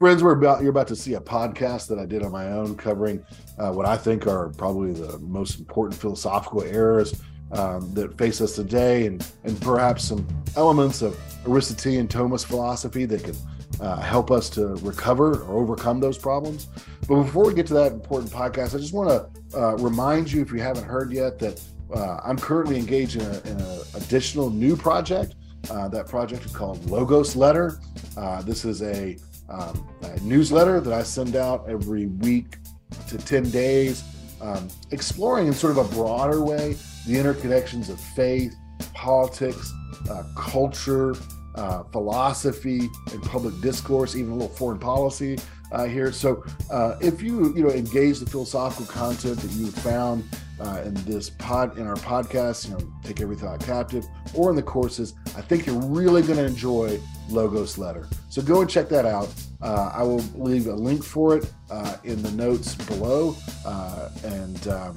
Friends, we're about you're about to see a podcast that I did on my own covering uh, what I think are probably the most important philosophical errors um, that face us today, and and perhaps some elements of Aristotelian Thomist philosophy that can uh, help us to recover or overcome those problems. But before we get to that important podcast, I just want to uh, remind you, if you haven't heard yet, that uh, I'm currently engaged in an additional new project. Uh, that project is called Logos Letter. Uh, this is a, um, a, newsletter that I send out every week to 10 days, um, exploring in sort of a broader way the interconnections of faith, politics, uh, culture, uh, philosophy, and public discourse, even a little foreign policy uh, here. So, uh, if you you know engage the philosophical content that you found uh, in this pod in our podcast, you know, take every thought captive, or in the courses, I think you're really going to enjoy Logos Letter. So go and check that out. Uh, I will leave a link for it uh, in the notes below, uh, and um,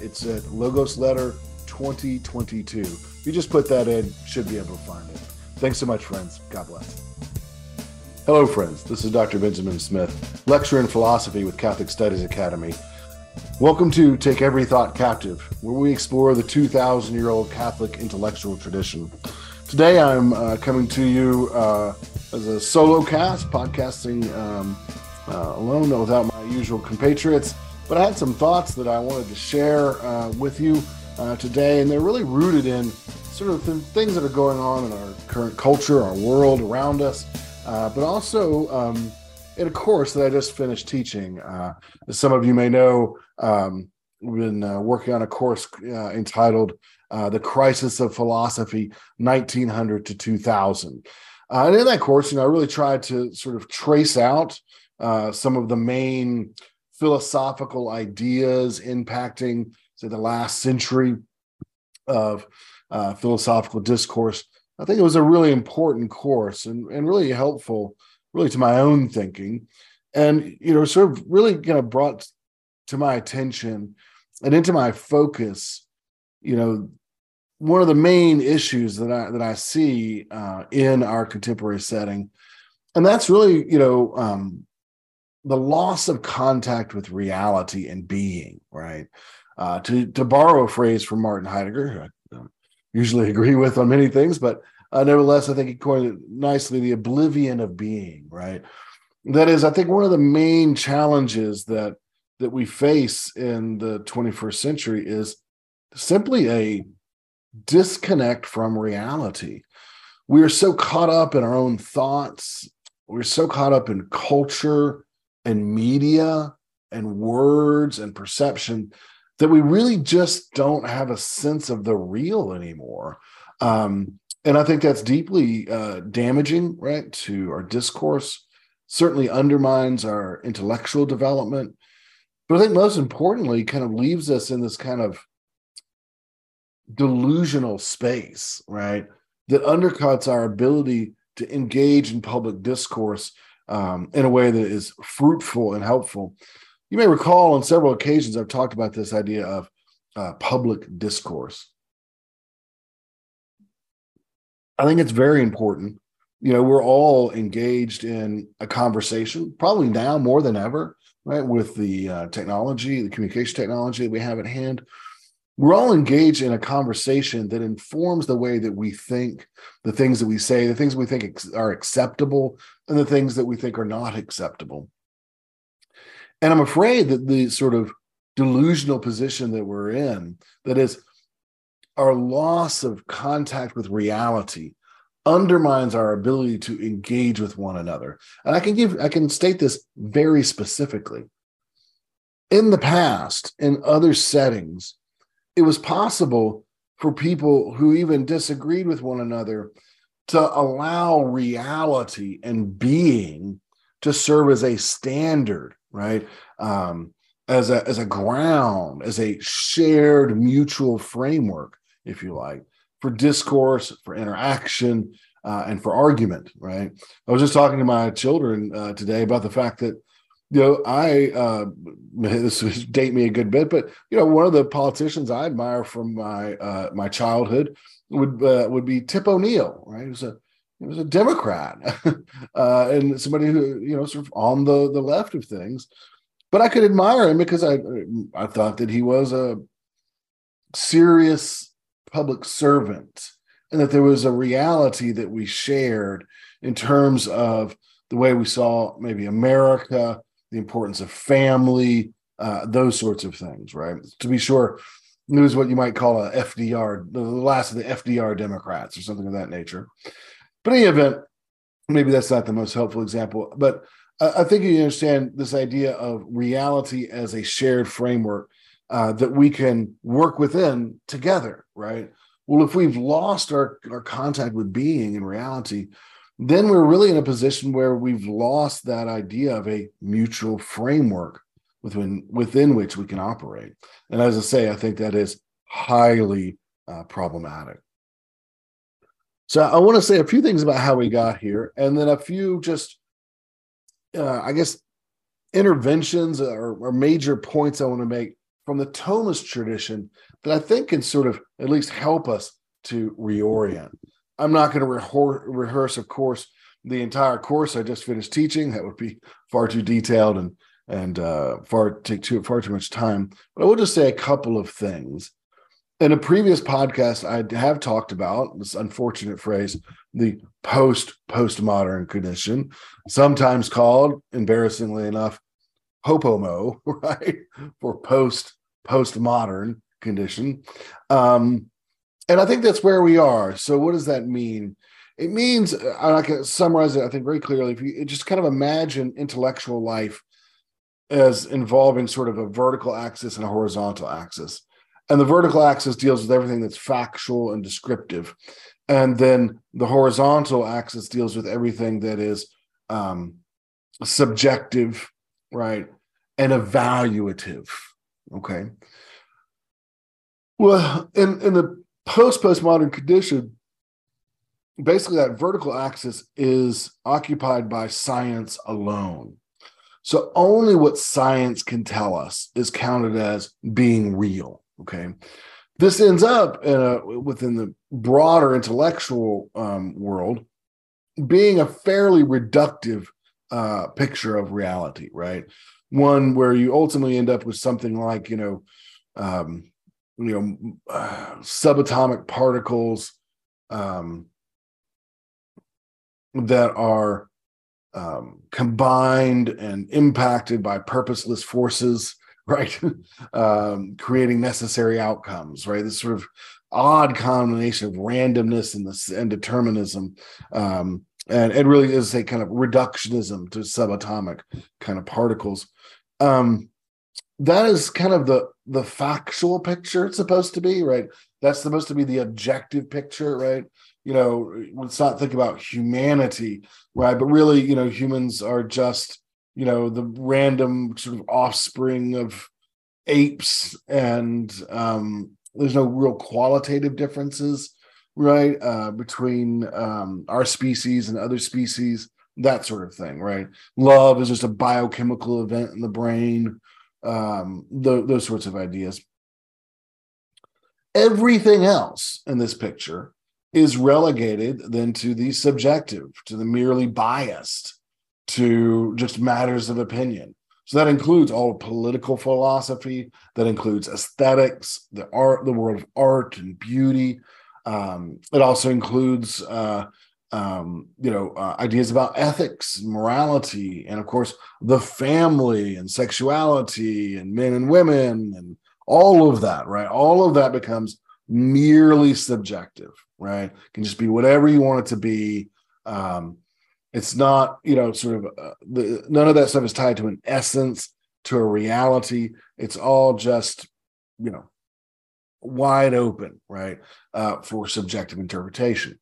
it's at Logos Letter 2022. If you just put that in, should be able to find it. Thanks so much, friends. God bless. Hello, friends. This is Dr. Benjamin Smith, lecturer in philosophy with Catholic Studies Academy. Welcome to Take Every Thought Captive, where we explore the 2,000 year old Catholic intellectual tradition. Today, I'm uh, coming to you uh, as a solo cast, podcasting um, uh, alone without my usual compatriots. But I had some thoughts that I wanted to share uh, with you uh, today, and they're really rooted in sort of the things that are going on in our current culture, our world around us, uh, but also um, in a course that I just finished teaching. Uh, as some of you may know, um, we've been uh, working on a course uh, entitled uh, The Crisis of Philosophy, 1900 to 2000. Uh, and in that course, you know, I really tried to sort of trace out some of the main philosophical ideas impacting, say, the last century of philosophical discourse. I think it was a really important course and, and really helpful really to my own thinking. And you know sort of really kind of brought to my attention and into my focus you know one of the main issues that i that i see uh, in our contemporary setting. And that's really you know um, the loss of contact with reality and being right? Uh, to to borrow a phrase from martin heidegger who i usually agree with on many things but uh, nevertheless, I think he coined it nicely the oblivion of being, right? That is, I think one of the main challenges that that we face in the 21st century is simply a disconnect from reality. We are so caught up in our own thoughts, we're so caught up in culture and media and words and perception that we really just don't have a sense of the real anymore. Um, and I think that's deeply uh, damaging, right, to our discourse. Certainly undermines our intellectual development, but I think most importantly, kind of leaves us in this kind of delusional space, right, that undercuts our ability to engage in public discourse um, in a way that is fruitful and helpful. You may recall on several occasions I've talked about this idea of uh, public discourse. I think it's very important. You know, we're all engaged in a conversation, probably now more than ever, right? With the uh, technology, the communication technology that we have at hand. We're all engaged in a conversation that informs the way that we think, the things that we say, the things we think are acceptable, and the things that we think are not acceptable. And I'm afraid that the sort of delusional position that we're in, that is, our loss of contact with reality undermines our ability to engage with one another. And I can give I can state this very specifically. In the past, in other settings, it was possible for people who even disagreed with one another to allow reality and being to serve as a standard, right? Um, as a as a ground, as a shared mutual framework if you like, for discourse, for interaction, uh, and for argument. Right. I was just talking to my children uh, today about the fact that you know I uh, this would date me a good bit, but you know one of the politicians I admire from my uh, my childhood would uh, would be Tip O'Neill. Right. He was a he was a Democrat uh, and somebody who you know sort of on the the left of things. But I could admire him because I I thought that he was a serious public servant and that there was a reality that we shared in terms of the way we saw maybe America, the importance of family, uh, those sorts of things, right? To be sure, it was what you might call a FDR, the last of the FDR Democrats or something of that nature. But in any event, maybe that's not the most helpful example, but I think you understand this idea of reality as a shared framework uh, that we can work within together, right? Well, if we've lost our, our contact with being and reality, then we're really in a position where we've lost that idea of a mutual framework within within which we can operate. And as I say, I think that is highly uh, problematic. So I want to say a few things about how we got here, and then a few just, uh, I guess, interventions or, or major points I want to make from the Thomist tradition that I think can sort of at least help us to reorient. I'm not going to re- rehearse, of course, the entire course I just finished teaching. That would be far too detailed and and uh, far take too far too much time. But I will just say a couple of things. In a previous podcast, I have talked about this unfortunate phrase, the post postmodern condition, sometimes called, embarrassingly enough, popomo, right, for post postmodern condition. Um, and I think that's where we are. So, what does that mean? It means I can summarize it. I think very clearly. If you just kind of imagine intellectual life as involving sort of a vertical axis and a horizontal axis. And the vertical axis deals with everything that's factual and descriptive. And then the horizontal axis deals with everything that is um, subjective, right? And evaluative. Okay. Well, in, in the post postmodern condition, basically that vertical axis is occupied by science alone. So only what science can tell us is counted as being real. Okay. This ends up in a, within the broader intellectual um, world being a fairly reductive uh, picture of reality, right? One where you ultimately end up with something like, you know, um, you know, uh, subatomic particles um, that are um, combined and impacted by purposeless forces, right? um, creating necessary outcomes, right? This sort of odd combination of randomness and this and determinism. Um, and it really is a kind of reductionism to subatomic kind of particles. Um, that is kind of the the factual picture it's supposed to be, right? That's supposed to be the objective picture, right? you know, let's not think about humanity, right? But really, you know, humans are just, you know, the random sort of offspring of apes, and um, there's no real qualitative differences, right, uh, between um, our species and other species, that sort of thing, right? Love is just a biochemical event in the brain, um, th- those sorts of ideas. Everything else in this picture is relegated then to the subjective, to the merely biased, to just matters of opinion. So that includes all political philosophy, that includes aesthetics, the art, the world of art and beauty. Um, it also includes, uh, um, you know, uh, ideas about ethics, morality, and of course the family and sexuality and men and women and all of that. Right, all of that becomes merely subjective right? It can just be whatever you want it to be. Um, it's not, you know, sort of uh, the, none of that stuff is tied to an essence, to a reality. It's all just, you know, wide open, right, uh, for subjective interpretation.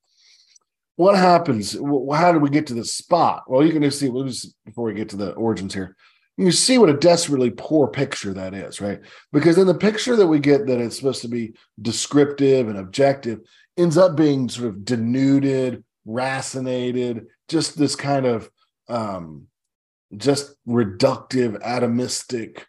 What happens? How do we get to this spot? Well, you can just see. before we get to the origins here you see what a desperately poor picture that is, right? Because in the picture that we get that it's supposed to be descriptive and objective ends up being sort of denuded, racinated, just this kind of um, just reductive, atomistic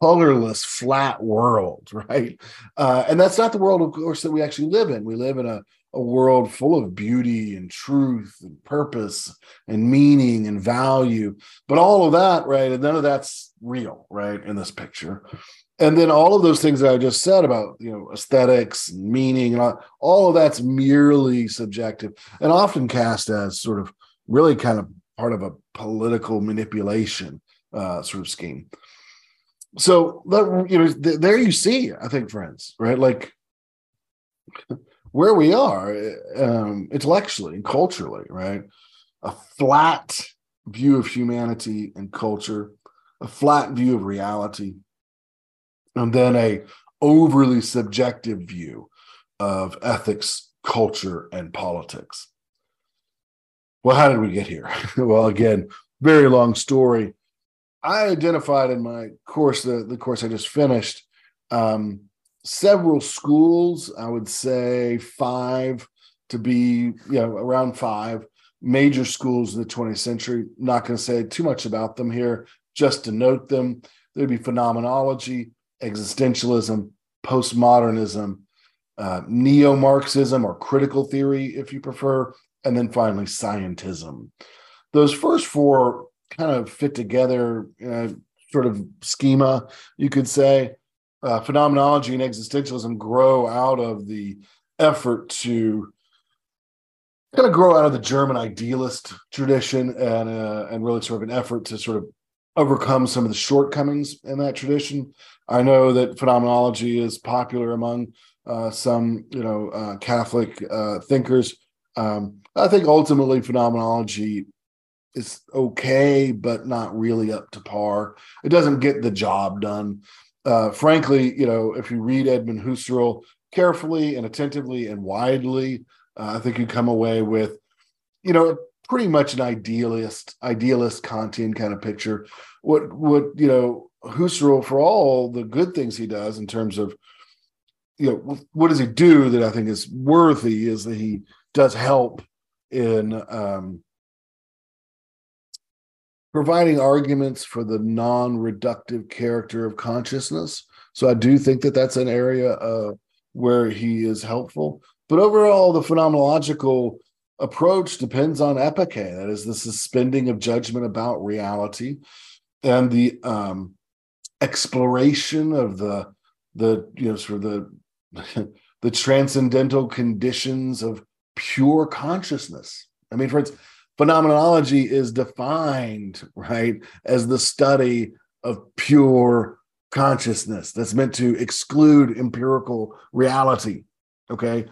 colorless, flat world, right? Uh, and that's not the world, of course, that we actually live in. We live in a, a world full of beauty and truth and purpose and meaning and value. But all of that, right? And none of that's real, right? In this picture. And then all of those things that I just said about, you know, aesthetics meaning and all, all of that's merely subjective and often cast as sort of really kind of part of a political manipulation uh, sort of scheme. So that you know, th- there you see, I think, friends, right? Like where we are um, intellectually and culturally, right? A flat view of humanity and culture, a flat view of reality, and then a overly subjective view of ethics, culture, and politics. Well, how did we get here? well, again, very long story. I identified in my course, the, the course I just finished, um, several schools, I would say five to be, you know, around five major schools in the 20th century. Not going to say too much about them here, just to note them. There'd be phenomenology, existentialism, postmodernism, uh, neo Marxism or critical theory, if you prefer, and then finally scientism. Those first four kind of fit together sort of schema, you could say. Uh, phenomenology and existentialism grow out of the effort to kind of grow out of the German idealist tradition and uh, and really sort of an effort to sort of overcome some of the shortcomings in that tradition. I know that phenomenology is popular among uh, some you know uh, Catholic uh, thinkers. Um, I think ultimately phenomenology is okay, but not really up to par. It doesn't get the job done. Uh, frankly, you know, if you read Edmund Husserl carefully and attentively and widely, uh, I think you come away with, you know, pretty much an idealist, idealist Kantian kind of picture. What, what you know, Husserl for all the good things he does in terms of, you know, what does he do that I think is worthy is that he does help in um, providing arguments for the non-reductive character of consciousness. So I do think that that's an area uh, where he is helpful. But overall, the phenomenological approach depends on epoche, that is the suspending of judgment about reality and the um, exploration of the the you know sort of the the transcendental conditions of pure consciousness. I mean, for instance, phenomenology is defined right as the study of pure consciousness that's meant to exclude empirical reality okay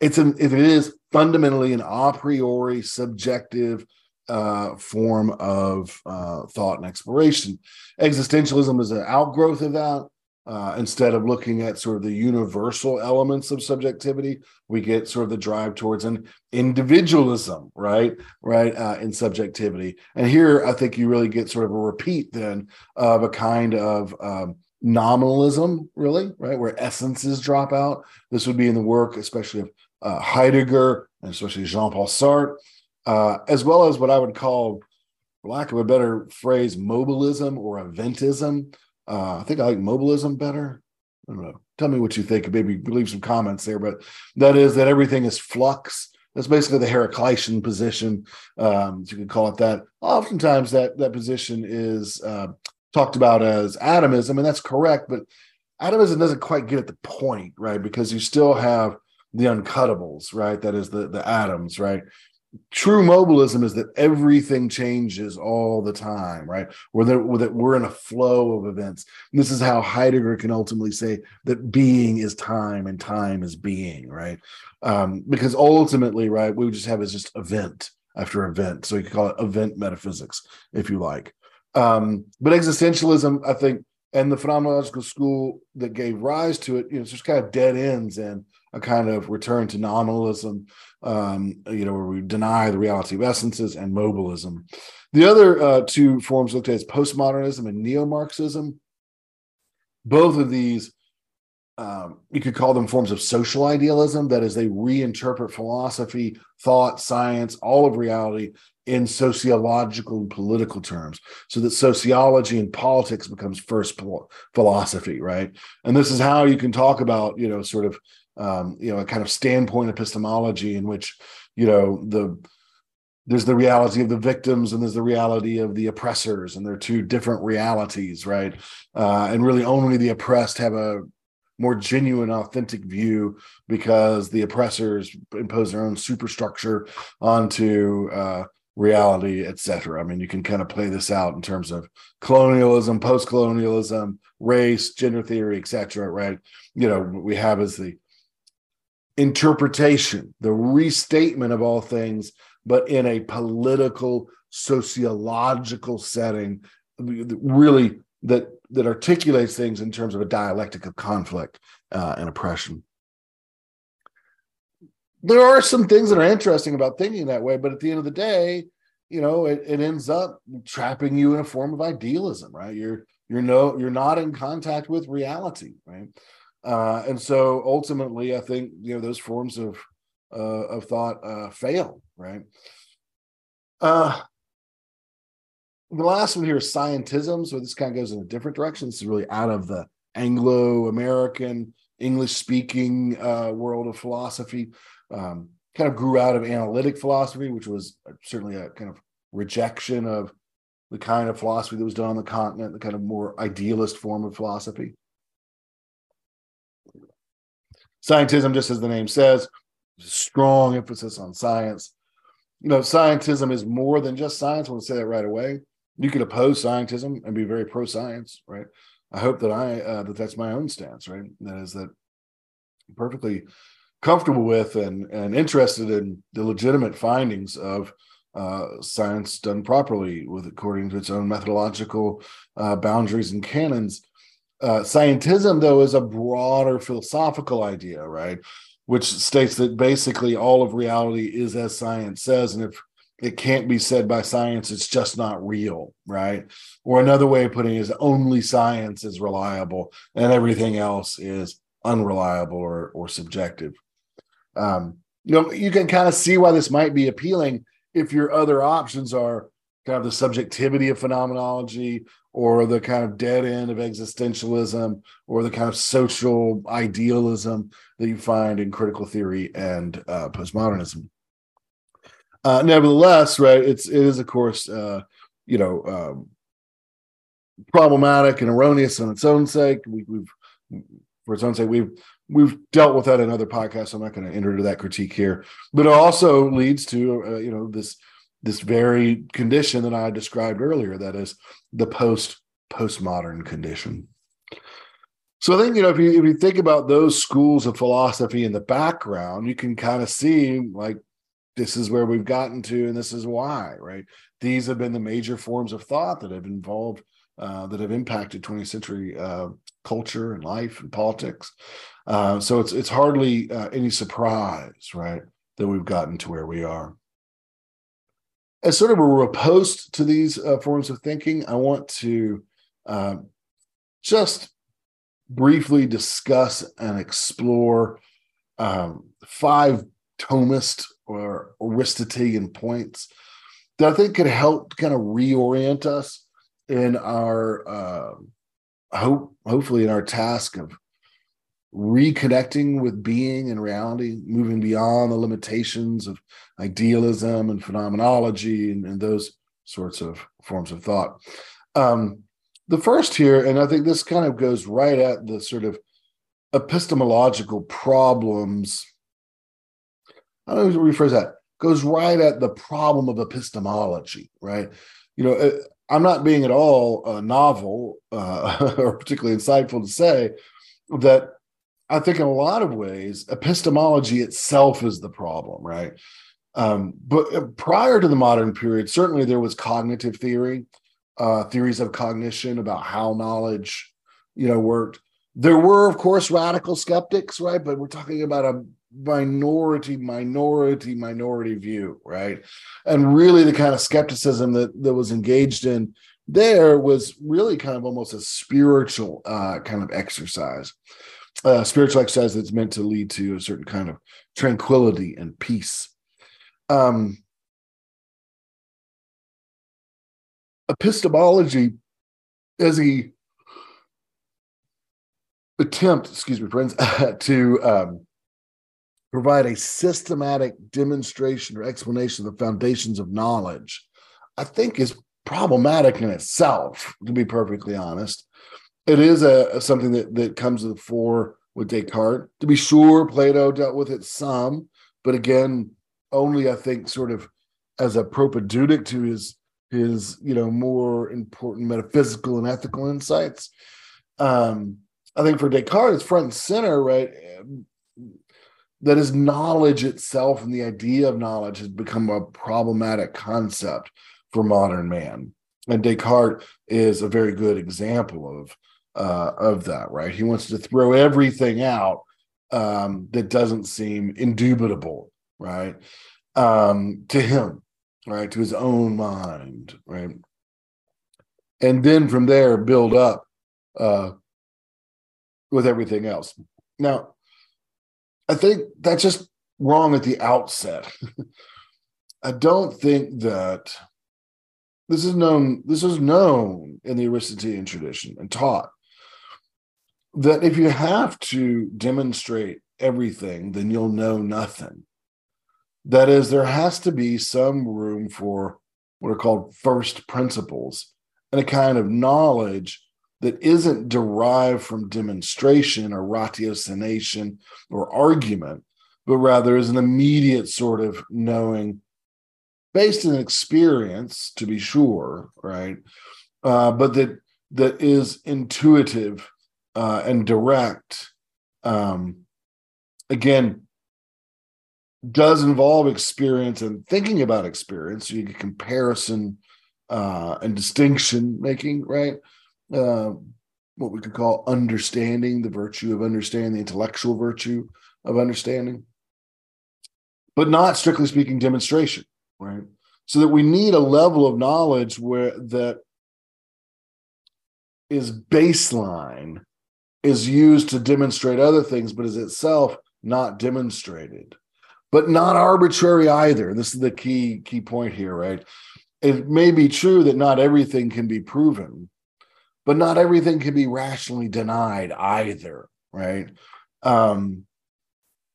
it's an it is fundamentally an a priori subjective uh, form of uh, thought and exploration existentialism is an outgrowth of that uh, instead of looking at sort of the universal elements of subjectivity, we get sort of the drive towards an individualism, right? Right uh, in subjectivity. And here, I think you really get sort of a repeat then of a kind of um, nominalism, really, right? Where essences drop out. This would be in the work, especially of uh, Heidegger and especially Jean Paul Sartre, uh, as well as what I would call, for lack of a better phrase, mobilism or eventism uh, I think I like mobilism better. I don't know. Tell me what you think. Maybe leave some comments there. But that is that everything is flux. That's basically the Heraclitean position. Um, you could call it that. Oftentimes, that that position is uh, talked about as atomism, and that's correct. But atomism doesn't quite get at the point, right? Because you still have the uncuttables, right? That is the the atoms, right? true mobilism is that everything changes all the time, right? Where that we're in a flow of events. And this is how Heidegger can ultimately say that being is time and time is being, right? Um, because ultimately, right, we just have is just event after event. So you could call it event metaphysics, if you like. Um, but existentialism, I think, and the phenomenological school that gave rise to it, you know, it's just kind of dead ends and a kind of return to nominalism, um, you know, where we deny the reality of essences and mobilism. The other uh, two forms looked at as postmodernism and neo Marxism. Both of these um, you could call them forms of social idealism. That is, they reinterpret philosophy, thought, science, all of reality in sociological and political terms, so that sociology and politics becomes first philosophy, right? And this is how you can talk about, you know, sort of, um, you know, a kind of standpoint epistemology in which, you know, the there's the reality of the victims and there's the reality of the oppressors and they're two different realities right uh, and really only the oppressed have a more genuine authentic view because the oppressors impose their own superstructure onto uh, reality etc i mean you can kind of play this out in terms of colonialism post-colonialism race gender theory etc right? You know what we have is the interpretation the restatement of all things but in a political, sociological setting, really that that articulates things in terms of a dialectic of conflict uh, and oppression. There are some things that are interesting about thinking that way, but at the end of the day, you know, it, it ends up trapping you in a form of idealism, right? You're you're no you're not in contact with reality, right? Uh, and so ultimately, I think you know those forms of uh, of thought uh, fail, right? Uh, the last one here is scientism. So this kind of goes in a different direction. This is really out of the Anglo American, English speaking uh, world of philosophy. Um, kind of grew out of analytic philosophy, which was certainly a kind of rejection of the kind of philosophy that was done on the continent, the kind of more idealist form of philosophy. Scientism, just as the name says, strong emphasis on science. You know, scientism is more than just science. I want to say that right away. You could oppose scientism and be very pro science, right? I hope that I uh, that that's my own stance, right? That is that I'm perfectly comfortable with and and interested in the legitimate findings of uh, science done properly with according to its own methodological uh, boundaries and canons. Uh, scientism, though, is a broader philosophical idea, right? which states that basically all of reality is as science says. And if it can't be said by science, it's just not real, right? Or another way of putting it is only science is reliable and everything else is unreliable or, or subjective. Um, you know, you can kind of see why this might be appealing if your other options are kind of the subjectivity of phenomenology or the kind of dead end of existentialism or the kind of social idealism that you find in critical theory and uh, postmodernism. Uh, nevertheless, right, it's it is of course uh, you know um, problematic and erroneous on its own sake. We, have for its own sake we've we've dealt with that in other podcasts. I'm not going to enter into that critique here, but it also leads to uh, you know this this very condition that I described earlier, that is the post postmodern condition. So I think you know if you if you think about those schools of philosophy in the background, you can kind of see like this is where we've gotten to, and this is why, right? These have been the major forms of thought that have involved uh, that have impacted 20th century uh, culture and life and politics. Uh, so it's it's hardly uh, any surprise, right, that we've gotten to where we are as sort of a riposte to these uh, forms of thinking, I want to uh, just briefly discuss and explore um, five Thomist or Aristotelian points that I think could help kind of reorient us in our uh, hope, hopefully, in our task of reconnecting with being and reality, moving beyond the limitations of idealism and phenomenology and, and those sorts of forms of thought. Um, the first here, and I think this kind of goes right at the sort of epistemological problems. I don't know rephrase that. Goes right at the problem of epistemology, right? You know, uh, I'm not being at all uh, novel uh, or particularly insightful to say that I think in a lot of ways, epistemology itself is the problem, right? Um, but uh, prior to the modern period, certainly there was cognitive theory, uh, theories of cognition about how knowledge, you know, worked. There were, of course, radical skeptics, right? But we're talking about a minority, minority, minority view, right? And really, the kind of skepticism that that was engaged in there was really kind of almost a spiritual uh, kind of exercise. uh, spiritual exercise that's meant to lead to a certain kind of tranquility and peace. Um, epistemology as a attempt, excuse me, friends, to um, provide a systematic demonstration or explanation of the foundations of knowledge, I think is problematic in itself, to be perfectly honest. It is a, something that, that comes to the fore with Descartes. To be sure, Plato dealt with it some, but again, only I think sort of as a propedeutic to his his you know more important metaphysical and ethical insights. Um, I think for Descartes, it's front and center, right? That is knowledge itself and the idea of knowledge has become a problematic concept for modern man. And Descartes is a very good example of uh, of that, right? He wants to throw everything out um, that doesn't seem indubitable, right? Um, to him, right? To his own mind, right? And then from there, build up uh, with everything else. Now, I think that's just wrong at the outset. I don't think that this is known this is known in the Aristotelian tradition and taught that if you have to demonstrate everything, then you'll know nothing. That is, there has to be some room for what are called first principles and a kind of knowledge that isn't derived from demonstration or ratiocination or argument, but rather is an immediate sort of knowing based in experience, to be sure, right? Uh, but that that is intuitive uh, and direct. Um, again, does involve experience and thinking about experience. So you get comparison uh, and distinction making, right? Uh, what we could call understanding, the virtue of understanding, the intellectual virtue of understanding, but not strictly speaking demonstration, right? So that we need a level of knowledge where that is baseline, is used to demonstrate other things, but is itself not demonstrated, but not arbitrary either. This is the key key point here, right? It may be true that not everything can be proven, but not everything can be rationally denied either, right? Um,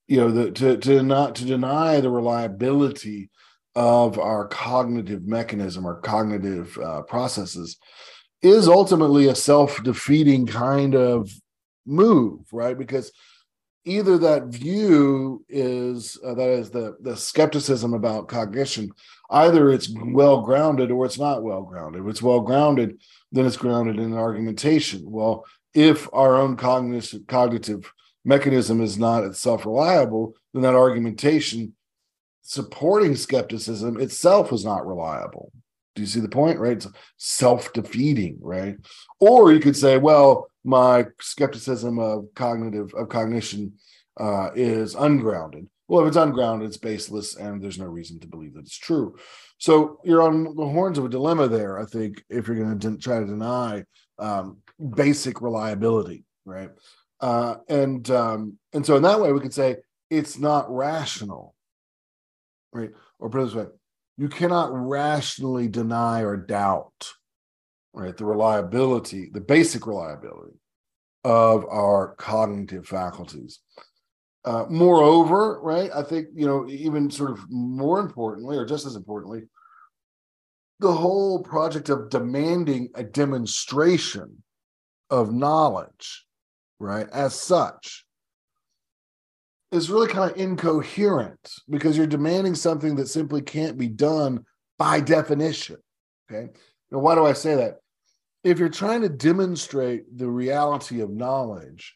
you know, the, to to not to deny the reliability of our cognitive mechanism, our cognitive uh, processes, is ultimately a self-defeating kind of move, right? Because either that view is uh, that is the the skepticism about cognition either it's well grounded or it's not well grounded if it's well grounded then it's grounded in an argumentation. Well if our own cognitive cognitive mechanism is not itself reliable then that argumentation supporting skepticism itself is not reliable. Do you see the point right? It's self-defeating right? Or you could say well my skepticism of cognitive of cognition uh, is ungrounded. Well, if it's ungrounded, it's baseless, and there's no reason to believe that it's true. So you're on the horns of a dilemma there. I think if you're going to de- try to deny um, basic reliability, right? Uh, and um, and so in that way, we could say it's not rational, right? Or put it this way, you cannot rationally deny or doubt right? The reliability, the basic reliability of our cognitive faculties. Uh, moreover, right, I think, you know, even sort of more importantly, or just as importantly, the whole project of demanding a demonstration of knowledge, right, as such, is really kind of incoherent because you're demanding something that simply can't be done by definition. Okay. Now, why do I say that? If you're trying to demonstrate the reality of knowledge,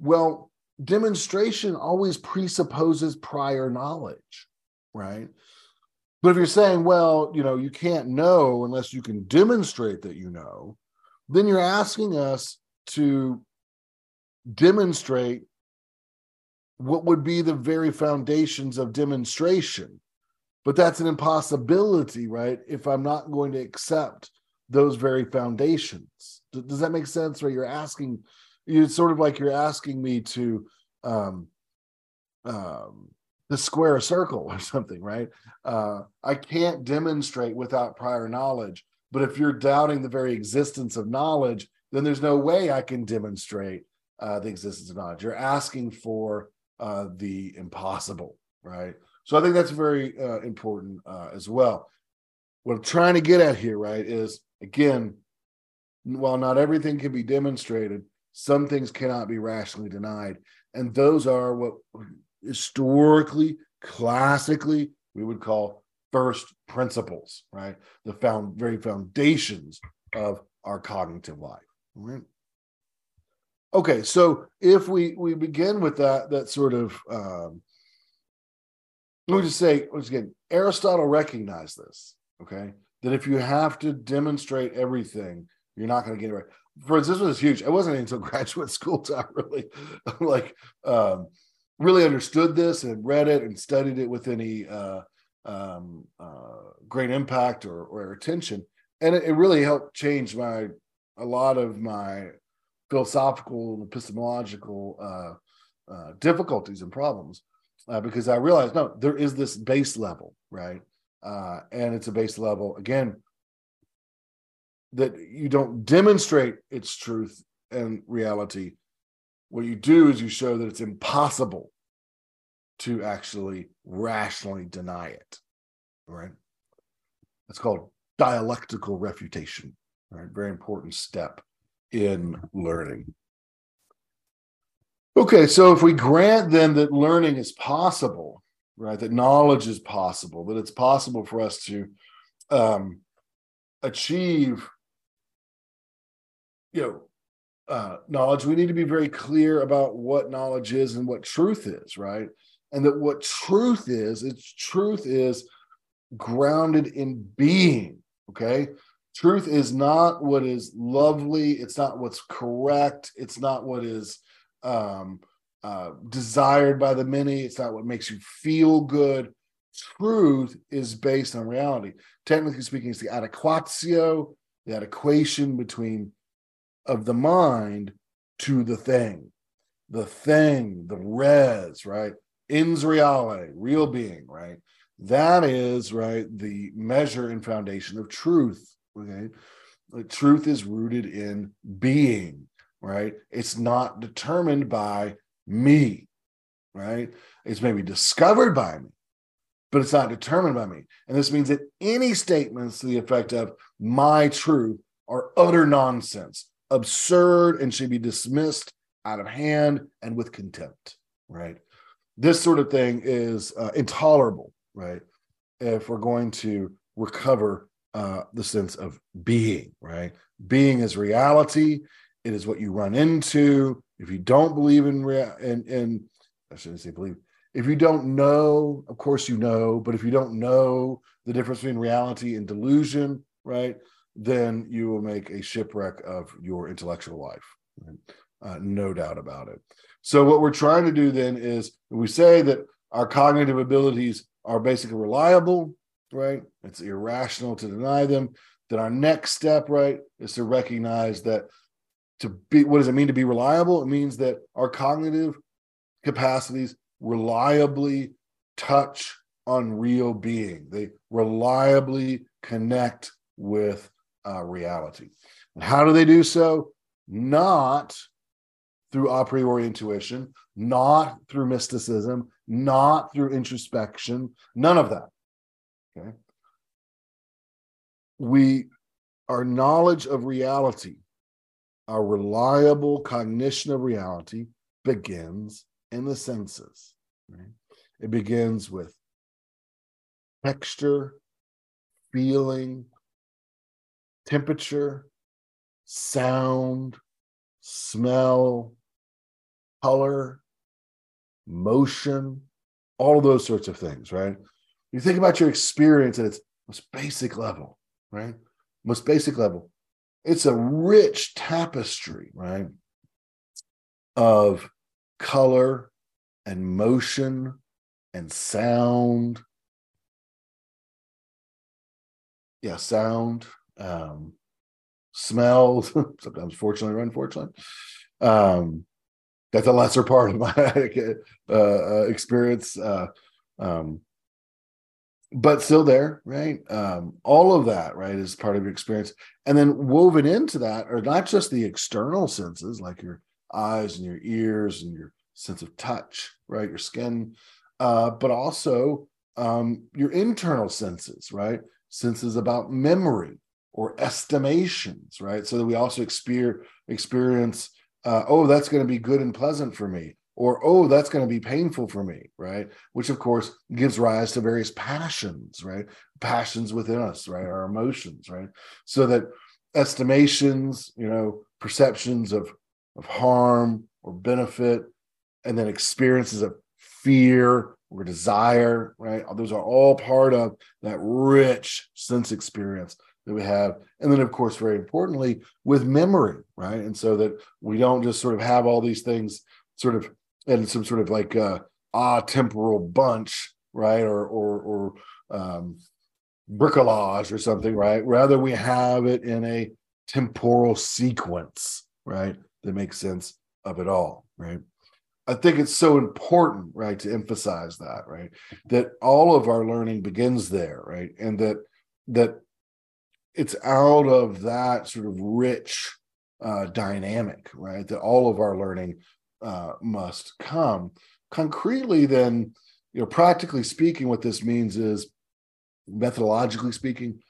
well, demonstration always presupposes prior knowledge, right? But if you're saying, well, you know, you can't know unless you can demonstrate that you know, then you're asking us to demonstrate what would be the very foundations of demonstration. But that's an impossibility, right? If I'm not going to accept those very foundations. Does that make sense? Right? You're asking, It's sort of like you're asking me to um, um, to square a circle or something, right? Uh, I can't demonstrate without prior knowledge. But if you're doubting the very existence of knowledge, then there's no way I can demonstrate uh, the existence of knowledge. You're asking for uh, the impossible, right? So I think that's very uh, important uh, as well. What I'm trying to get at here, right, is again, while not everything can be demonstrated, some things cannot be rationally denied. And those are what historically, classically, we would call first principles, right? The found very foundations of our cognitive life. Right? Okay, so if we we begin with that that sort of um, let me just say once again, Aristotle recognized this. Okay, that if you have to demonstrate everything, you're not going to get it right. For instance, this was huge. It wasn't until graduate school time really, like um, really understood this and read it and studied it with any uh, um, uh, great impact or, or attention, and it, it, really helped change my a lot of my philosophical and epistemological uh, uh, difficulties and problems uh, because I realized no, there is this base level, right? Uh, and it's a base level again that you don't demonstrate its truth and reality. What you do is you show that it's impossible to actually rationally deny it. Right? That's called dialectical refutation. Right? Very important step in learning. Okay, so if we grant then that learning is possible, right, that knowledge is possible, that it's possible for us to um, achieve, you know, uh, knowledge, we need to be very clear about what knowledge is and what truth is, right? And that what truth is, its truth is grounded in being, okay? Truth is not what is lovely. It's not what's correct. It's not what is um, uh, desired by the many. It's not what makes you feel good. Truth is based on reality. Technically speaking, it's the adequatio, the adequation between of the mind to the thing, the thing, the res, right? ens reale, real being, right? That is right the measure and foundation of truth. Okay. Truth is rooted in being, right? It's not determined by me, right? It's maybe discovered by me, but it's not determined by me. And this means that any statements to the effect of my truth are utter nonsense, absurd, and should be dismissed out of hand and with contempt, right? This sort of thing is uh, intolerable, right? If we're going to recover uh, the sense of being, right? Being is reality. It is what you run into. If you don't believe in rea- in, in I shouldn't say believe. If you don't know, of course you know, but if you don't know the difference between reality and delusion, right, then you will make a shipwreck of your intellectual life. Right? Uh, no doubt about it. So what we're trying to do then is we say that our cognitive abilities are basically reliable, right? It's irrational to deny them. Then our next step, right, is to recognize that to be what does it mean to be reliable? It means that our cognitive capacities reliably touch on real being. They reliably connect with uh, reality. And how do they do so? Not through a priori intuition, not through mysticism, not through introspection, none of that. Okay. We, our knowledge of reality, our reliable cognition of reality begins in the senses. Right? It begins with texture, feeling, temperature, sound, smell, color, motion, all of those sorts of things, right? You think about your experience at its most basic level, right? Most basic level. It's a rich tapestry, right? Of color and motion and sound. Yeah, sound, um, smells, sometimes fortunately or unfortunately. Um, that's a lesser part of my uh, uh, experience, uh, um, but still there, right? Um, all of that, right, is part of your experience, and then woven into that are not just the external senses, like your eyes and your ears and your sense of touch, right, your skin, uh, but also um, your internal senses, right? Senses about memory or estimations, right? So that we also experience experience uh, oh, that's going to be good and pleasant for me, or oh, that's going to be painful for me, right? Which of course gives rise to various passions, right? Passions within us, right? Our emotions, right? So that estimations, you know, perceptions of of harm or benefit, and then experiences of fear or desire, right? Those are all part of that rich sense experience that we have. And then, of course, very importantly, with memory, right? And so that we don't just sort of have all these things sort of in some sort of like uh, ah temporal bunch, right? Or or or um, bricolage or something, right? Rather, we have it in a temporal sequence, right? That makes sense of it all, right? I think it's so important, right, to emphasize that, right, that all of our learning begins there, right, and that that it's out of that sort of rich uh, dynamic, right? That all of our learning uh, must come. Concretely, then, you know, practically speaking, what this means is, methodologically speaking,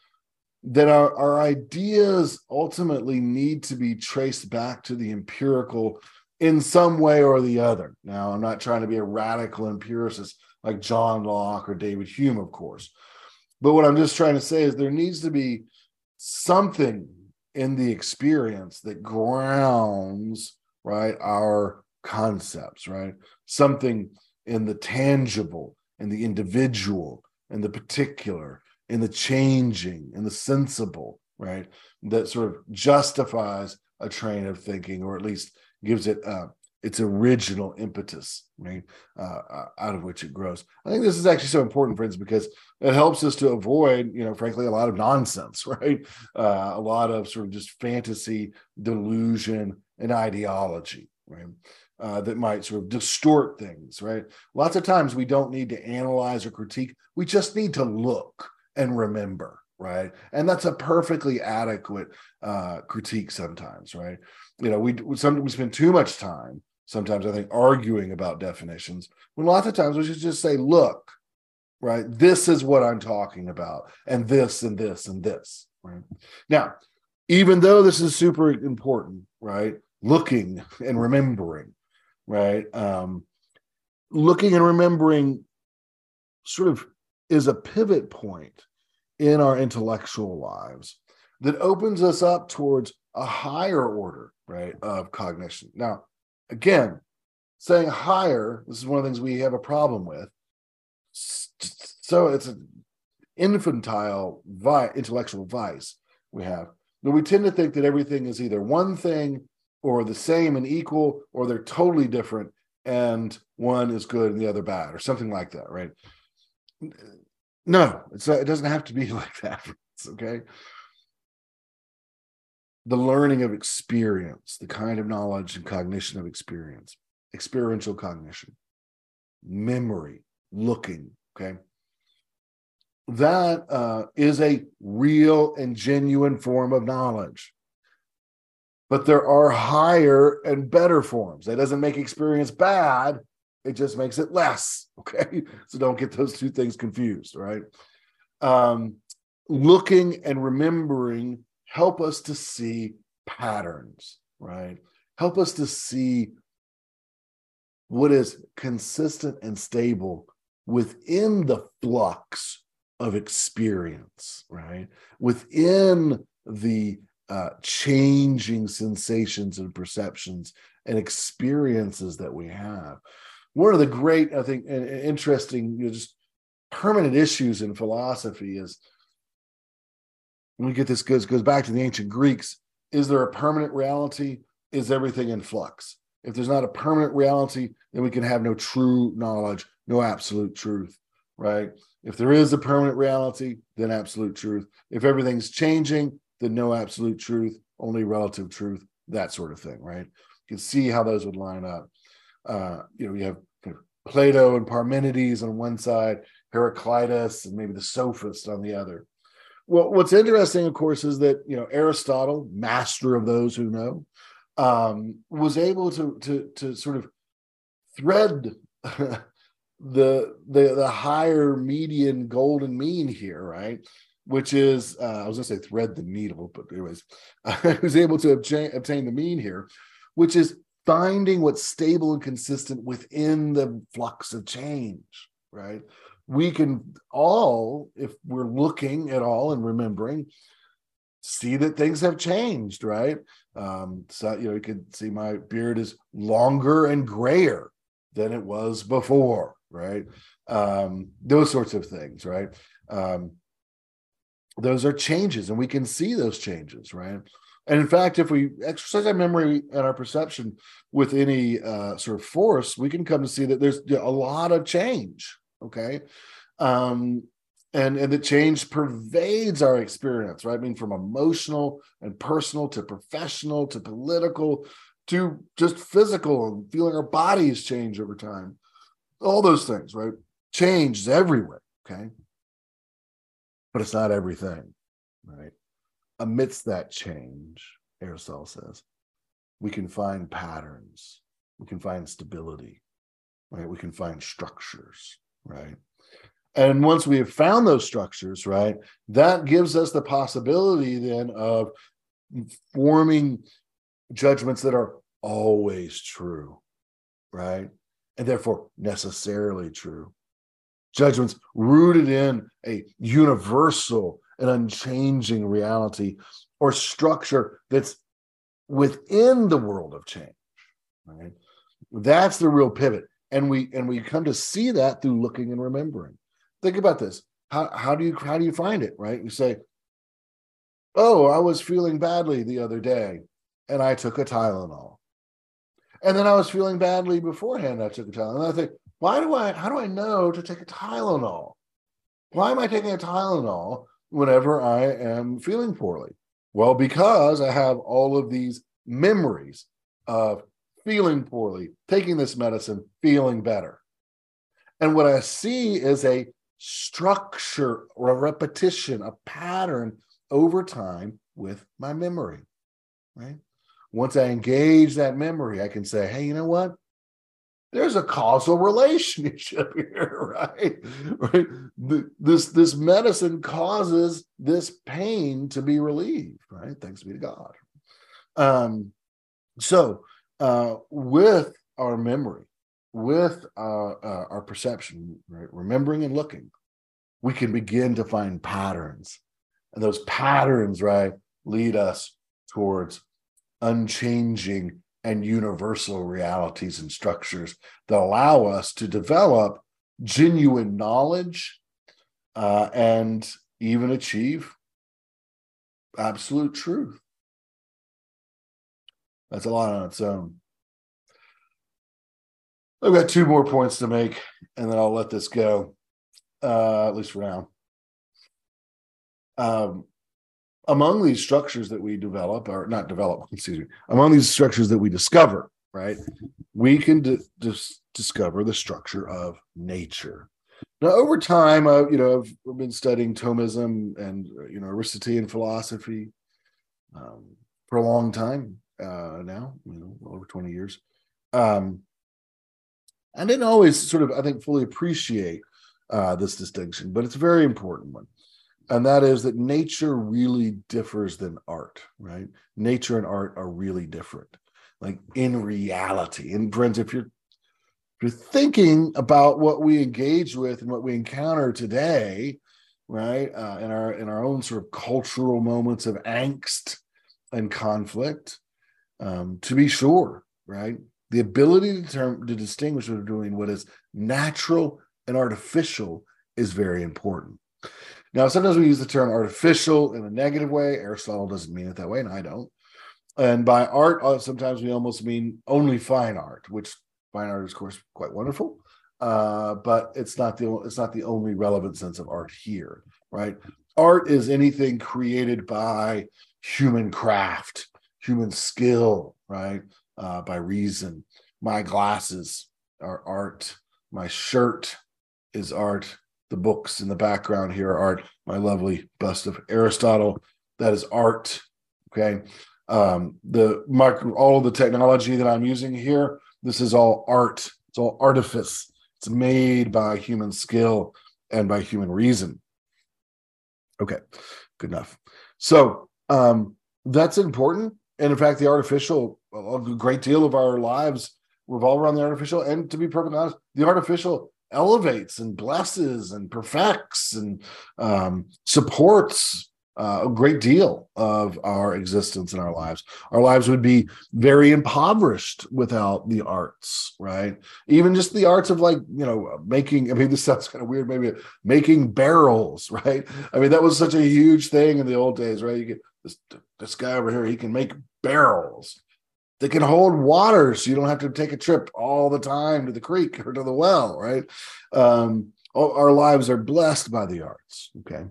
that our, our ideas ultimately need to be traced back to the empirical in some way or the other. Now, I'm not trying to be a radical empiricist like John Locke or David Hume, of course. But what I'm just trying to say is there needs to be something in the experience that grounds right our concepts right something in the tangible in the individual in the particular in the changing in the sensible right that sort of justifies a train of thinking or at least gives it uh, its original impetus, right, uh, uh, out of which it grows. I think this is actually so important, friends, because it helps us to avoid, you know, frankly, a lot of nonsense, right? Uh, a lot of sort of just fantasy, delusion, and ideology, right? Uh, that might sort of distort things, right? Lots of times we don't need to analyze or critique. We just need to look and remember, right? And that's a perfectly adequate uh, critique sometimes, right? You know, we some we spend too much time sometimes I think arguing about definitions when lots of times we should just say, look, right, this is what I'm talking about, and this and this and this, right? Now, even though this is super important, right? Looking and remembering, right? Um, looking and remembering sort of is a pivot point in our intellectual lives that opens us up towards a higher order, right, of cognition. Now, again, saying higher, this is one of the things we have a problem with. So it's an infantile vi- intellectual vice we have. But we tend to think that everything is either one thing or the same and equal, or they're totally different, and one is good and the other bad, or something like that, right? No, it's, it doesn't have to be like that. Okay the learning of experience, the kind of knowledge and cognition of experience, experiential cognition, memory, looking, okay? That uh, is a real and genuine form of knowledge. But there are higher and better forms. That doesn't make experience bad, it just makes it less, okay? So don't get those two things confused, right? Um, looking and remembering help us to see patterns, right? Help us to see what is consistent and stable within the flux of experience, right? Within the uh, changing sensations and perceptions and experiences that we have. One of the great, I think, interesting, you know, just permanent issues in philosophy is when we get this goes goes back to the ancient Greeks. Is there a permanent reality? Is everything in flux? If there's not a permanent reality, then we can have no true knowledge, no absolute truth, right? If there is a permanent reality, then absolute truth. If everything's changing, then no absolute truth, only relative truth, that sort of thing, right? You can see how those would line up. Uh, you know, you have Plato and Parmenides on one side, Heraclitus and maybe the sophist on the other. Well, what's interesting, of course, is that you know Aristotle, master of those who know, um, was able to to to sort of thread the the the higher median golden mean here, right? Which is uh, I was going to say thread the needle, but anyways, I was able to obtain, obtain the mean here, which is finding what's stable and consistent within the flux of change, right? we can all, if we're looking at all and remembering, see that things have changed, right? Um, so you know, you can see my beard is longer and grayer than it was before, right? Um, those sorts of things, right? Um, those are changes, and we can see those changes, right? And in fact, if we exercise our memory and our perception with any uh, sort of force, we can come to see that there's a lot of change, okay? Um and and the change pervades our experience right? I mean from emotional and personal to professional to political to just physical and feeling our bodies change over time. All those things right? Change is everywhere okay but it's not everything right amidst that change aristotle says we can find patterns we can find stability right we can find structures right and once we have found those structures, right, that gives us the possibility then of forming judgments that are always true, right? And therefore necessarily true. Judgments rooted in a universal and unchanging reality or structure that's within the world of change, right? That's the real pivot. And we and we come to see that through looking and remembering think about this. How how do you how do you find it? Right? You say, "Oh, I was feeling badly the other day, and I took a Tylenol." And then I was feeling badly beforehand. I took a Tylenol. And I think, why do I? How do I know to take a Tylenol? Why am I taking a Tylenol whenever I am feeling poorly? Well, because I have all of these memories of feeling poorly, taking this medicine, feeling better. And what I see is a structure or a repetition, a pattern over time with my memory, right? Once I engage that memory, I can say, hey, you know what? There's a causal relationship here, right? right? This, this medicine causes this pain to be relieved, right? Thanks be to God. Um, so, uh, with our memory, with uh, uh, our perception, right, remembering and looking, we can begin to find patterns. And those patterns, right, lead us towards unchanging and universal realities and structures that allow us to develop genuine knowledge uh, and even achieve absolute truth. That's a lot on its own. I've got two more points to make, and then I'll let this go, uh, at least for now. Um, among these structures that we develop, or not develop, excuse me, among these structures that we discover, right, we can d- dis- discover the structure of nature. Now, over time, uh, you know, I've been studying Thomism and you know Aristotelian philosophy um, for a long time uh, now, you know, over twenty years. Um, I didn't always sort of, I think, fully appreciate uh, this distinction, but it's a very important one. And that is that nature really differs than art, right? Nature and art are really different, like in reality. And friends, if you're if you're thinking about what we engage with and what we encounter today, right, uh, in our in our own sort of cultural moments of angst and conflict, um, to be sure, right, the ability to, term, to distinguish between what is natural and artificial is very important. Now, sometimes we use the term artificial in a negative way. Aristotle doesn't mean it that way, and I don't. And by art, uh, sometimes we almost mean only fine art, which fine art is, of course, quite wonderful. Uh, but it's not the it's not the only relevant sense of art here, right? Art is anything created by human craft, human skill, right? uh, by reason. My glasses are art. My shirt is art. The books in the background here are. My lovely bust of Aristotle, that is art. Okay. Um, the micro, all of the technology that I'm using here, this is all art. It's all artifice. It's made by human skill and by human reason. Okay, good enough. So um, that's important. And in fact, the artificial, a great deal of our lives revolve around the artificial. And to be perfectly honest, the artificial elevates and blesses and perfects and um, supports uh, a great deal of our existence in our lives. Our lives would be very impoverished without the arts, right? Even just the arts of like, you know, making, I mean, this sounds kind of weird, maybe making barrels, right? I mean, that was such a huge thing in the old days, right? You get this, this guy over here, he can make barrels that can hold water so you don't have to take a trip all the time to the creek or to the well, right? Um, our lives are blessed by the arts, okay?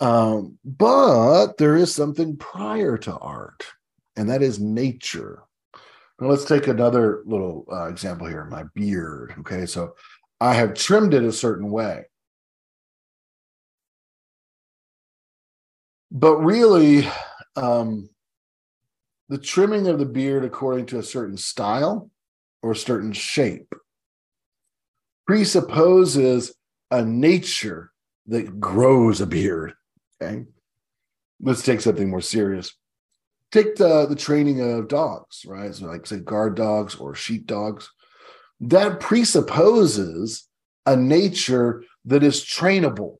Um, but there is something prior to art, and that is nature. Now, let's take another little uh, example here my beard. Okay, so I have trimmed it a certain way. But really, um, the trimming of the beard according to a certain style or a certain shape presupposes a nature that grows a beard. Okay. Let's take something more serious. Take the, the training of dogs, right? So, like, say, guard dogs or sheep dogs. That presupposes a nature that is trainable,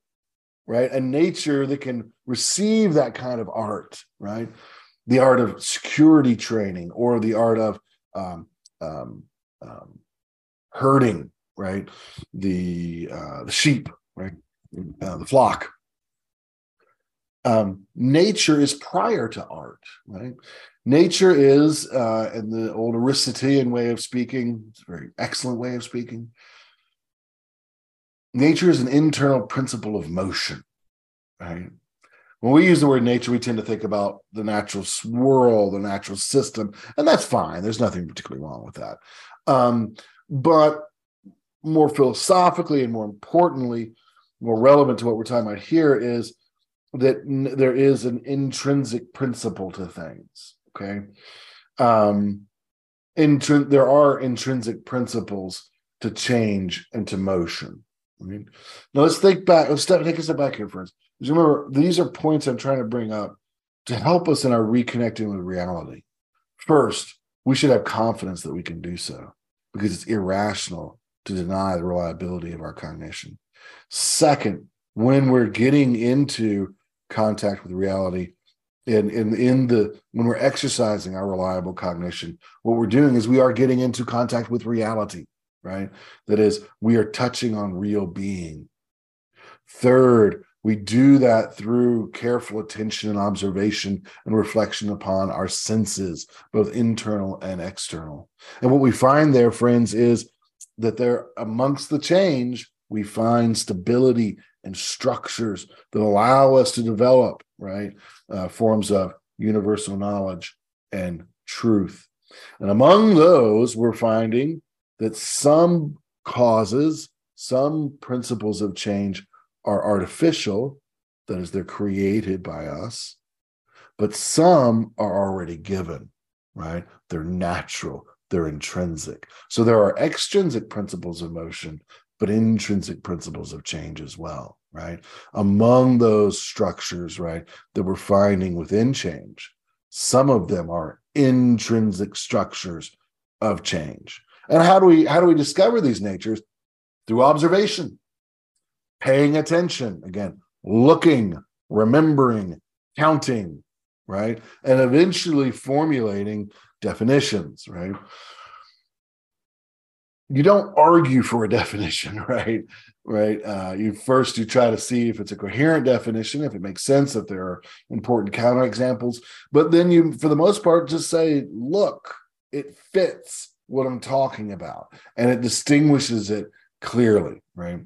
right? A nature that can receive that kind of art, right? The art of security training or the art of um, um, um, herding, right? The uh, the sheep, right? Uh, the flock, um, nature is prior to art, right? Nature is, uh, in the old Aristotelian way of speaking, it's a very excellent way of speaking. Nature is an internal principle of motion, right? When we use the word nature, we tend to think about the natural swirl, the natural system, and that's fine. There's nothing particularly wrong with that. Um, but more philosophically and more importantly, more relevant to what we're talking about here is that n- there is an intrinsic principle to things. Okay. Um, there are intrinsic principles to change and to motion. I mean, now let's think back. Let's step, take a step back here, friends. Because remember, these are points I'm trying to bring up to help us in our reconnecting with reality. First, we should have confidence that we can do so because it's irrational to deny the reliability of our cognition. Second, when we're getting into contact with reality and in, in the when we're exercising our reliable cognition what we're doing is we are getting into contact with reality right that is we are touching on real being third we do that through careful attention and observation and reflection upon our senses both internal and external. And what we find there friends is that there amongst the change we find stability and structures that allow us to develop right uh, forms of universal knowledge and truth. And among those we're finding that some causes some principles of change are artificial that is they're created by us but some are already given right they're natural they're intrinsic so there are extrinsic principles of motion but intrinsic principles of change as well, right? Among those structures, right, that we're finding within change, some of them are intrinsic structures of change. And how do we how do we discover these natures? Through observation, paying attention, again, looking, remembering, counting, right? And eventually formulating definitions, right? you don't argue for a definition right right uh, you first you try to see if it's a coherent definition if it makes sense if there are important counterexamples but then you for the most part just say look it fits what i'm talking about and it distinguishes it clearly right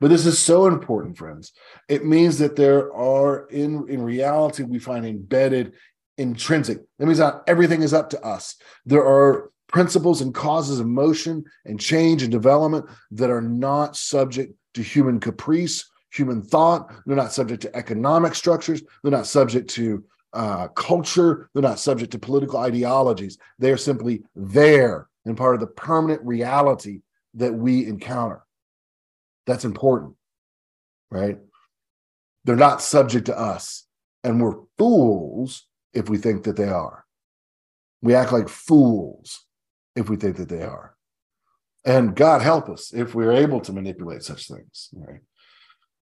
but this is so important friends it means that there are in in reality we find embedded intrinsic. That means not everything is up to us. There are principles and causes of motion and change and development that are not subject to human caprice, human thought. They're not subject to economic structures. They're not subject to uh, culture. They're not subject to political ideologies. They are simply there and part of the permanent reality that we encounter. That's important, right? They're not subject to us. And we're fools if we think that they are. We act like fools if we think that they are. And God help us if we're able to manipulate such things, right?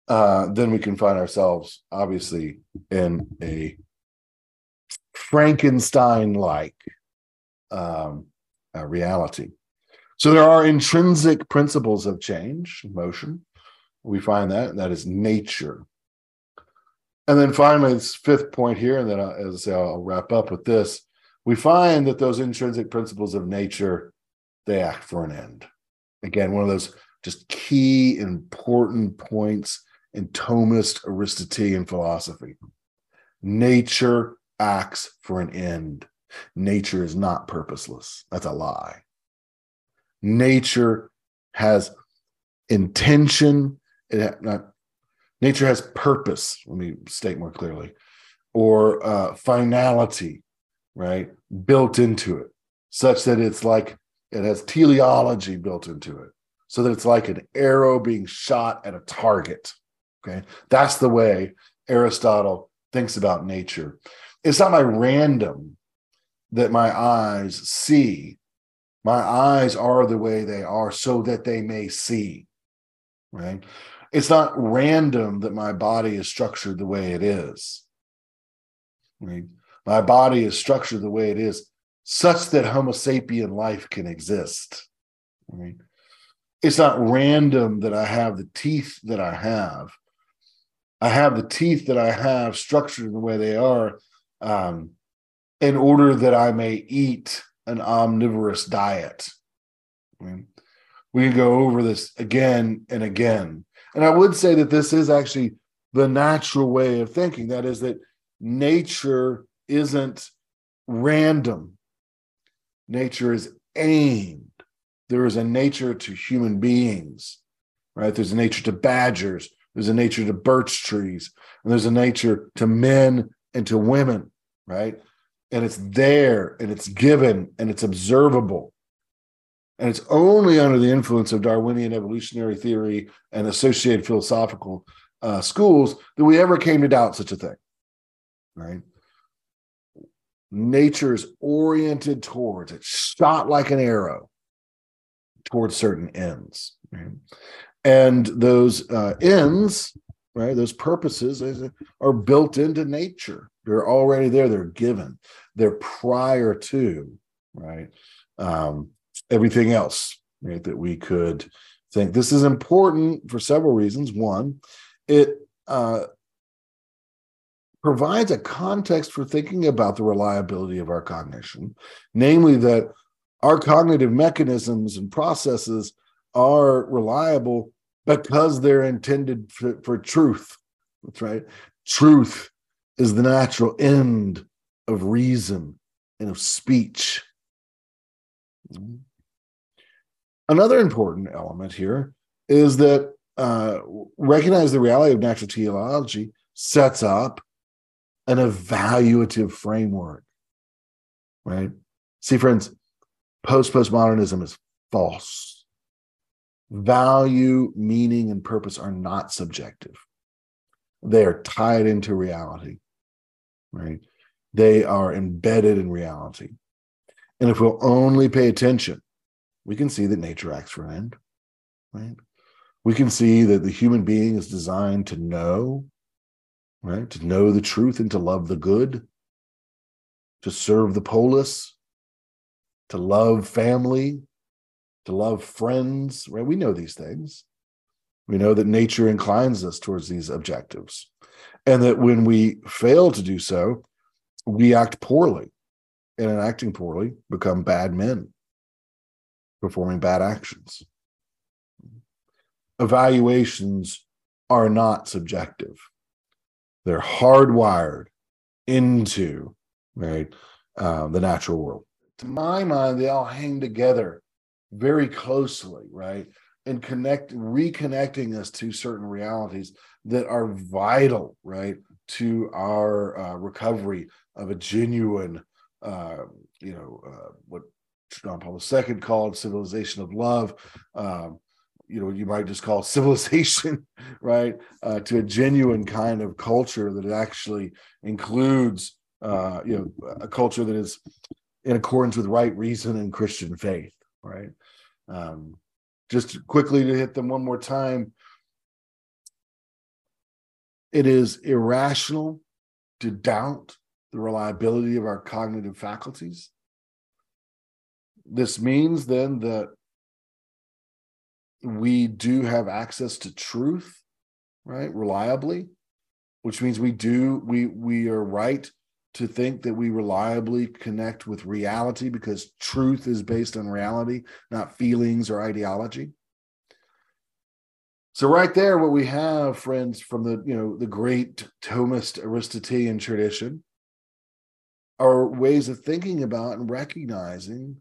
Uh, then we can find ourselves obviously in a Frankenstein like um, reality. So there are intrinsic principles of change, motion. We find that, and that is nature. And then finally, this fifth point here, and then I'll, as I say, I'll wrap up with this. We find that those intrinsic principles of nature, they act for an end. Again, one of those just key important points in Thomist Aristotelian philosophy. Nature acts for an end. Nature is not purposeless. That's a lie. Nature has intention. It not nature has purpose. Let me state more clearly, or uh, finality, right, built into it, such that it's like it has teleology built into it, so that it's like an arrow being shot at a target. Okay, that's the way Aristotle thinks about nature. It's not by random that my eyes see. My eyes are the way they are so that they may see. Right? It's not random that my body is structured the way it is. Right? My body is structured the way it is, such that Homo sapien life can exist. Right? It's not random that I have the teeth that I have. I have the teeth that I have structured the way they are um, in order that I may eat an omnivorous diet. I mean, we can go over this again and again. And I would say that this is actually the natural way of thinking. That is, that nature isn't random, nature is aimed. There is a nature to human beings, right? There's a nature to badgers, there's a nature to birch trees, and there's a nature to men and to women, right? And it's there and it's given and it's observable. And it's only under the influence of Darwinian evolutionary theory and associated philosophical uh, schools that we ever came to doubt such a thing. Right? Nature is oriented towards, it's shot like an arrow towards certain ends. Right? And those uh, ends, right, those purposes are built into nature. They're already there. They're given. They're prior to right um, everything else right that we could think. This is important for several reasons. One, it uh, provides a context for thinking about the reliability of our cognition, namely that our cognitive mechanisms and processes are reliable because they're intended for, for truth. That's right. Truth is the natural end of reason and of speech. Another important element here is that uh, recognize the reality of natural teleology sets up an evaluative framework, right? See, friends, post postmodernism is false. Value, meaning, and purpose are not subjective, they are tied into reality right? They are embedded in reality. And if we'll only pay attention, we can see that nature acts for an end, right? We can see that the human being is designed to know, right? To know the truth and to love the good, to serve the polis, to love family, to love friends, right? We know these things. We know that nature inclines us towards these objectives and that when we fail to do so, we act poorly, and in acting poorly, become bad men, performing bad actions. Evaluations are not subjective, they're hardwired into right? Uh, the natural world. To my mind, they all hang together very closely, right? And connect, reconnecting us to certain realities that are vital, right, to our uh, recovery of a genuine, uh, you know, uh, what John Paul II called civilization of love. Um, you know, you might just call civilization, right? Uh, to a genuine kind of culture that actually includes, uh, you know, a culture that is in accordance with right reason and Christian faith, right? Um, just quickly to hit them one more time, it is irrational to doubt the reliability of our cognitive faculties. This means then that we do have access to truth, right? Reliably, which means we do we we are right to think that we reliably connect with reality because truth is based on reality, not feelings or ideology. So right there, what we have, friends, from the you know the great Thomist Aristotelian tradition, are ways of thinking about and recognizing,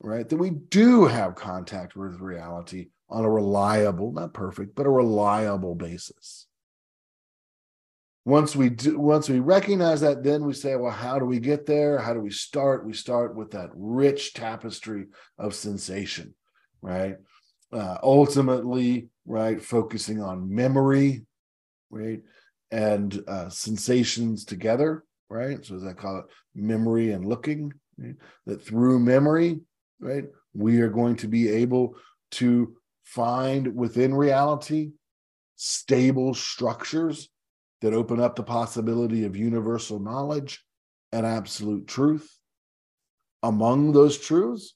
right, that we do have contact with reality on a reliable, not perfect, but a reliable basis. Once we do, once we recognize that, then we say, well, how do we get there? How do we start? We start with that rich tapestry of sensation, right? uh, ultimately, right, focusing on memory, right, and uh, sensations together, right? So as I call it, memory and looking. Right? That through memory, right, we are going to be able to find within reality stable structures that open up the possibility of universal knowledge and absolute truth. Among those truths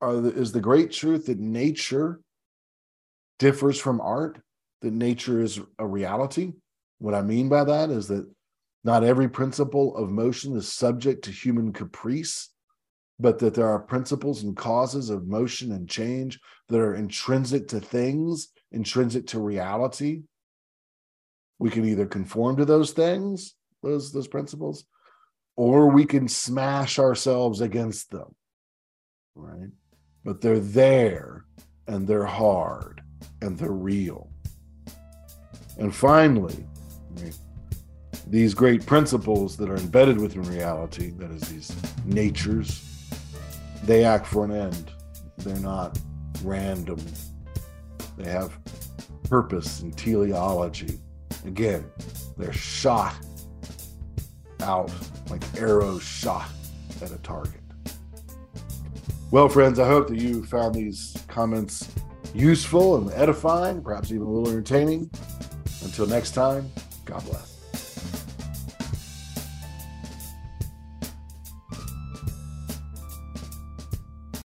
are the, is the great truth that nature differs from art, that nature is a reality. What I mean by that is that not every principle of motion is subject to human caprice, but that there are principles and causes of motion and change that are intrinsic to things, intrinsic to reality. We can either conform to those things, those, those principles, or we can smash ourselves against them. Right? But they're there and they're hard and they're real. And finally, these great principles that are embedded within reality, that is, these natures, they act for an end. They're not random, they have purpose and teleology. Again, they're shot out like arrows shot at a target. Well, friends, I hope that you found these comments useful and edifying, perhaps even a little entertaining. Until next time, God bless.